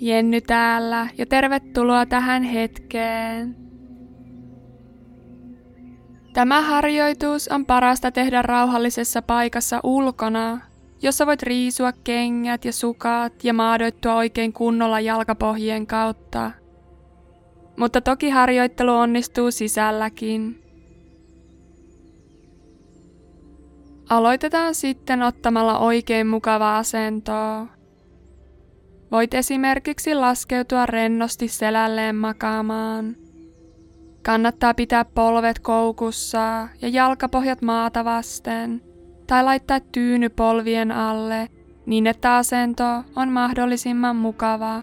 Jenny täällä ja tervetuloa tähän hetkeen. Tämä harjoitus on parasta tehdä rauhallisessa paikassa ulkona, jossa voit riisua kengät ja sukat ja maadoittua oikein kunnolla jalkapohjien kautta. Mutta toki harjoittelu onnistuu sisälläkin. Aloitetaan sitten ottamalla oikein mukava asento. Voit esimerkiksi laskeutua rennosti selälleen makaamaan. Kannattaa pitää polvet koukussa ja jalkapohjat maata vasten, tai laittaa tyyny polvien alle niin, että asento on mahdollisimman mukava.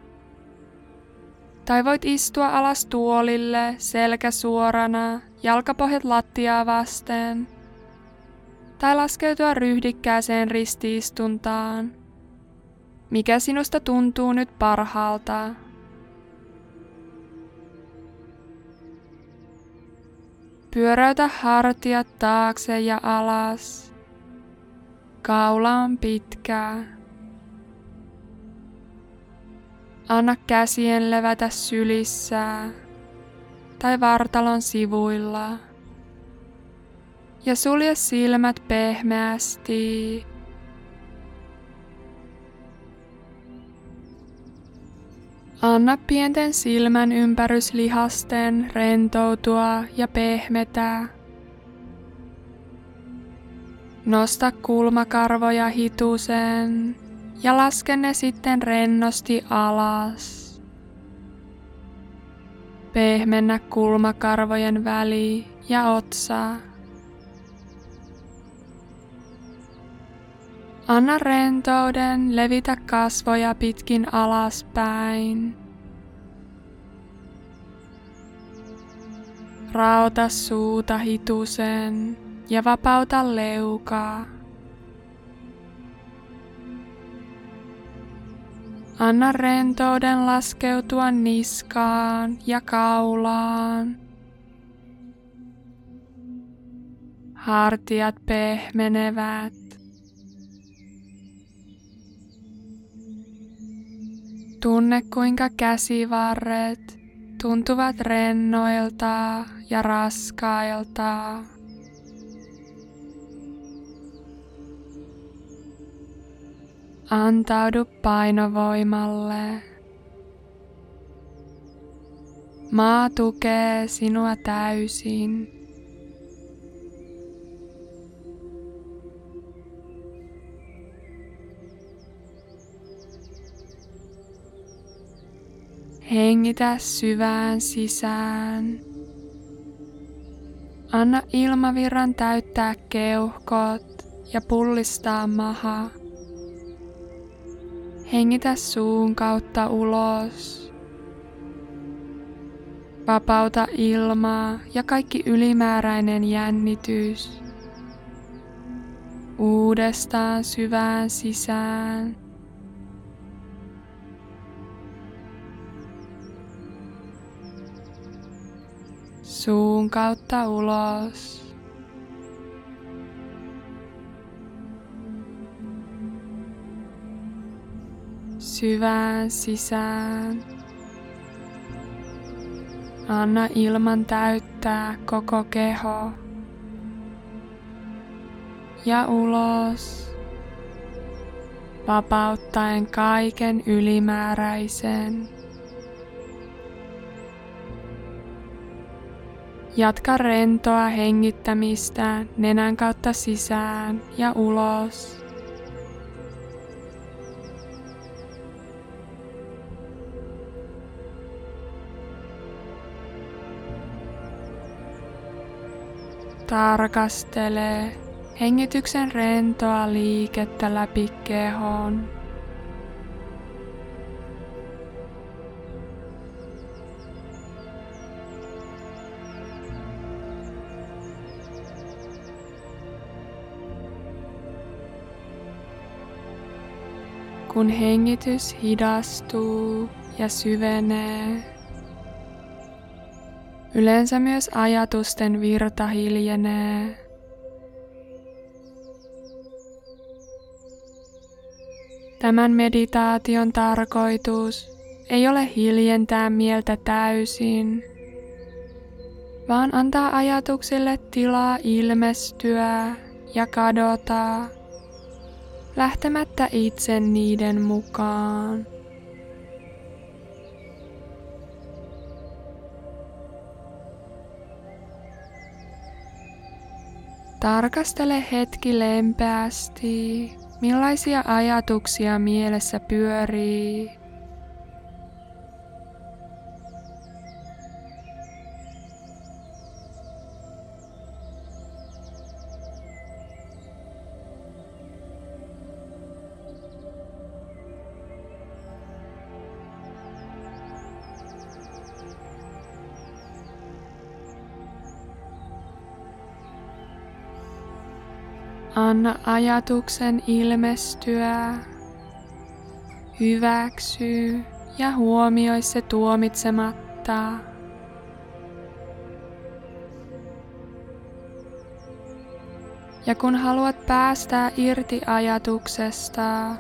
Tai voit istua alas tuolille selkä suorana, jalkapohjat lattiaa vasten – tai laskeutua ryhdikkääseen ristiistuntaan. Mikä sinusta tuntuu nyt parhaalta? Pyöräytä hartiat taakse ja alas. Kaula on pitkä. Anna käsien levätä sylissä tai vartalon sivuilla ja sulje silmät pehmeästi. Anna pienten silmän ympäryslihasten rentoutua ja pehmetä. Nosta kulmakarvoja hitusen ja laske ne sitten rennosti alas. Pehmennä kulmakarvojen väli ja otsa. Anna rentouden levitä kasvoja pitkin alaspäin. Rauta suuta hitusen ja vapauta leukaa. Anna rentouden laskeutua niskaan ja kaulaan. Hartiat pehmenevät. Tunne kuinka käsivarret tuntuvat rennoilta ja raskailta. Antaudu painovoimalle. Maa tukee sinua täysin. Hengitä syvään sisään. Anna ilmavirran täyttää keuhkot ja pullistaa maha. Hengitä suun kautta ulos. Vapauta ilmaa ja kaikki ylimääräinen jännitys. Uudestaan syvään sisään. Suun kautta ulos. Syvään sisään. Anna ilman täyttää koko keho. Ja ulos. Vapauttaen kaiken ylimääräisen. Jatka rentoa hengittämistä nenän kautta sisään ja ulos. Tarkastele hengityksen rentoa liikettä läpi kehon. Kun hengitys hidastuu ja syvenee. Yleensä myös ajatusten virta hiljenee. Tämän meditaation tarkoitus ei ole hiljentää mieltä täysin, vaan antaa ajatuksille tilaa ilmestyä ja kadota, lähtemättä itse niiden mukaan. Tarkastele hetki lempeästi, millaisia ajatuksia mielessä pyörii Anna ajatuksen ilmestyä. Hyväksy ja huomioi se tuomitsematta. Ja kun haluat päästää irti ajatuksesta,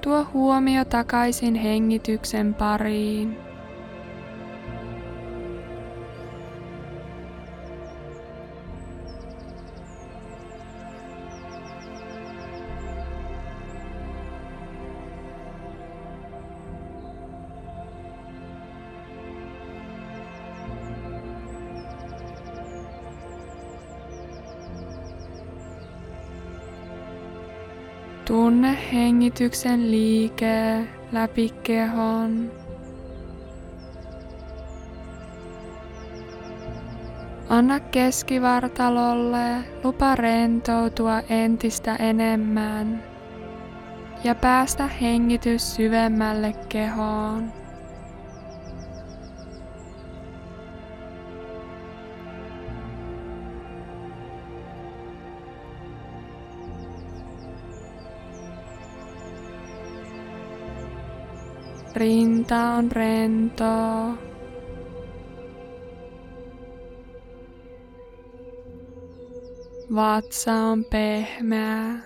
tuo huomio takaisin hengityksen pariin. Tunne hengityksen liike läpi kehon. Anna keskivartalolle lupa rentoutua entistä enemmän ja päästä hengitys syvemmälle kehoon. Rinta on rento. Vatsa on pehmeä.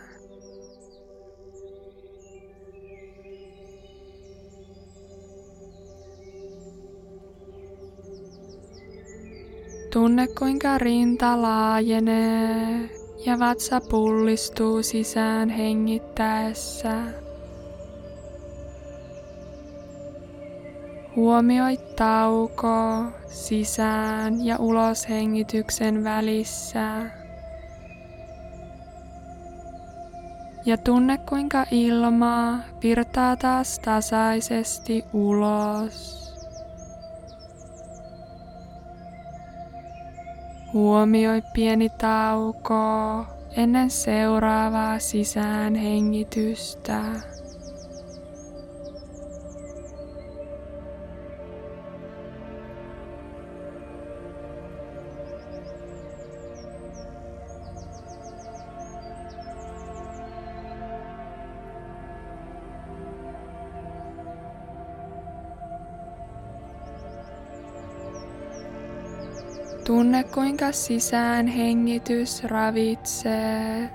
Tunne kuinka rinta laajenee ja vatsa pullistuu sisään hengittäessä. Huomioi tauko sisään ja ulos hengityksen välissä. Ja tunne kuinka ilma virtaa taas tasaisesti ulos. Huomioi pieni tauko ennen seuraavaa sisään hengitystä. Tunne kuinka sisään hengitys ravitsee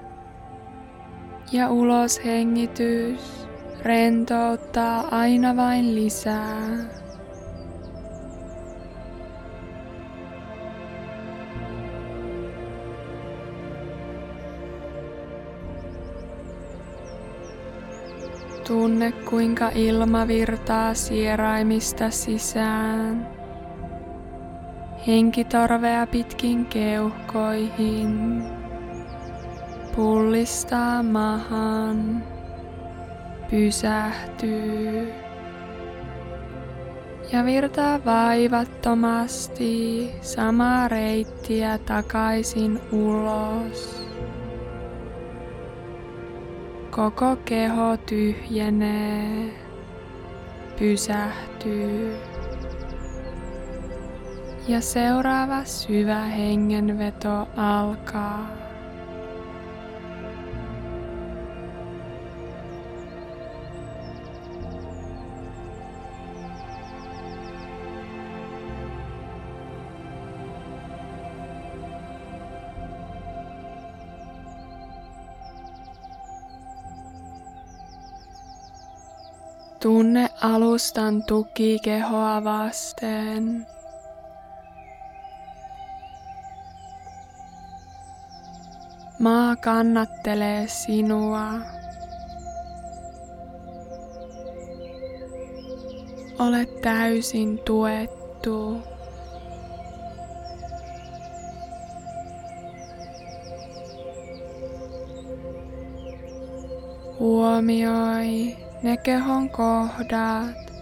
ja ulos hengitys rentouttaa aina vain lisää. Tunne kuinka ilma virtaa sieraimista sisään henkitorvea pitkin keuhkoihin, pullistaa mahan, pysähtyy ja virtaa vaivattomasti samaa reittiä takaisin ulos. Koko keho tyhjenee, pysähtyy. Ja seuraava syvä hengenveto alkaa. Tunne alustan tuki kehoa vasten. Maa kannattelee sinua. Olet täysin tuettu. Huomioi ne kehon kohdat,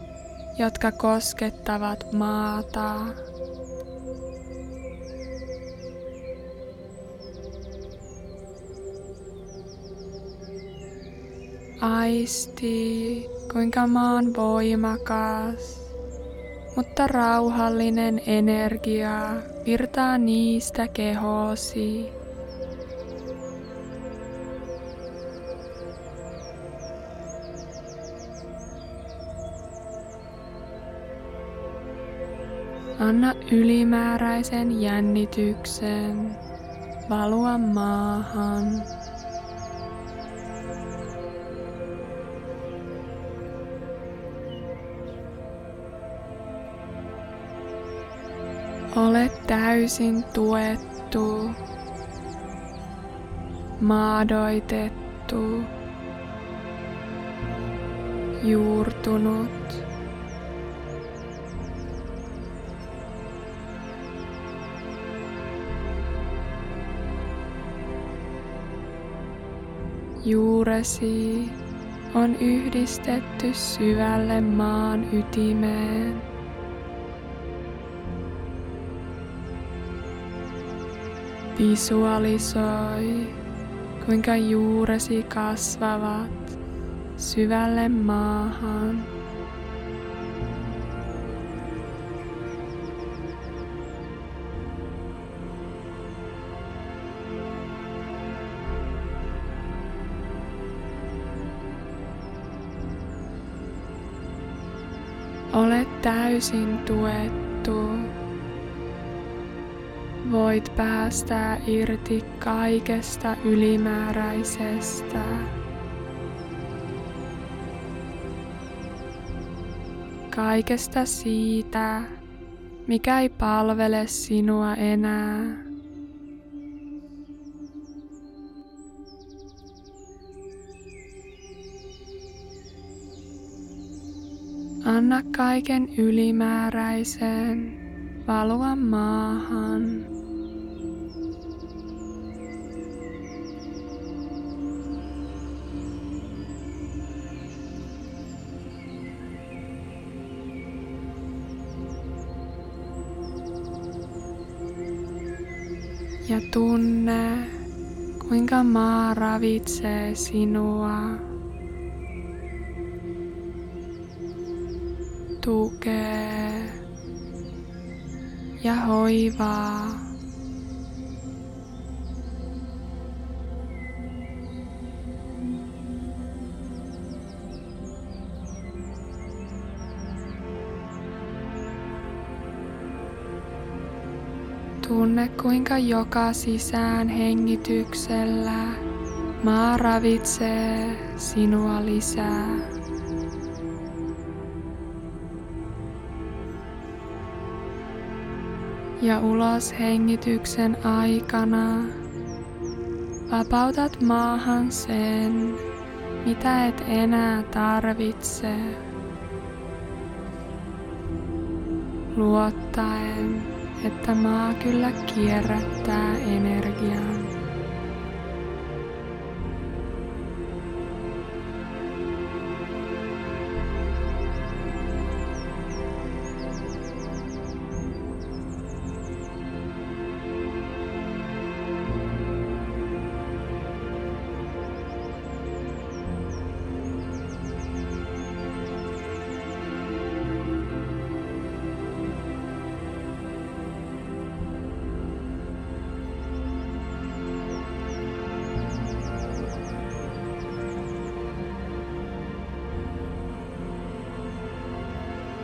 jotka koskettavat maata. Aisti, kuinka maan voimakas, mutta rauhallinen energia virtaa niistä kehosi. Anna ylimääräisen jännityksen valua maahan. Olet täysin tuettu, maadoitettu, juurtunut. Juuresi on yhdistetty syvälle maan ytimeen. Visualisoi, kuinka juuresi kasvavat syvälle maahan. Olet täysin tuettu. Voit päästää irti kaikesta ylimääräisestä. Kaikesta siitä, mikä ei palvele sinua enää. Anna kaiken ylimääräisen valua maahan. Ja tunne, kuinka maa ravitsee sinua. tukee ja hoivaa. Tunne kuinka joka sisään hengityksellä maa ravitsee sinua lisää. ja ulos hengityksen aikana vapautat maahan sen, mitä et enää tarvitse. Luottaen, että maa kyllä kierrättää energiaa.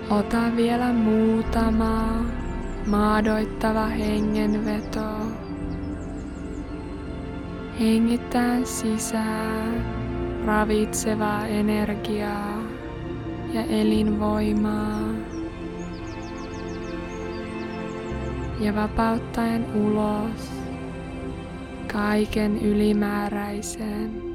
Ota vielä muutama maadoittava hengenveto. Hengittää sisään ravitsevaa energiaa ja elinvoimaa. Ja vapauttaen ulos kaiken ylimääräisen.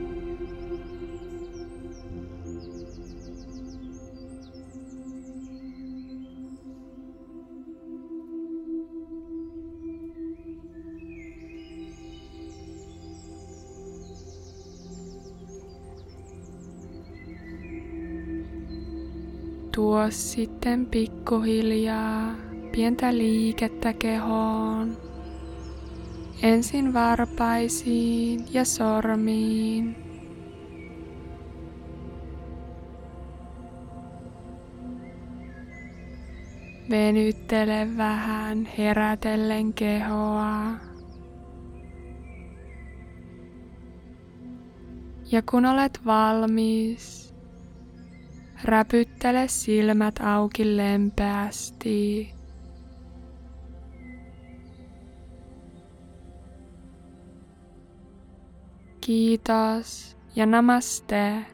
Tuo sitten pikkuhiljaa pientä liikettä kehoon. Ensin varpaisiin ja sormiin. Venyttele vähän herätellen kehoa. Ja kun olet valmis, Räpyttele silmät auki lempeästi. Kiitos ja namaste.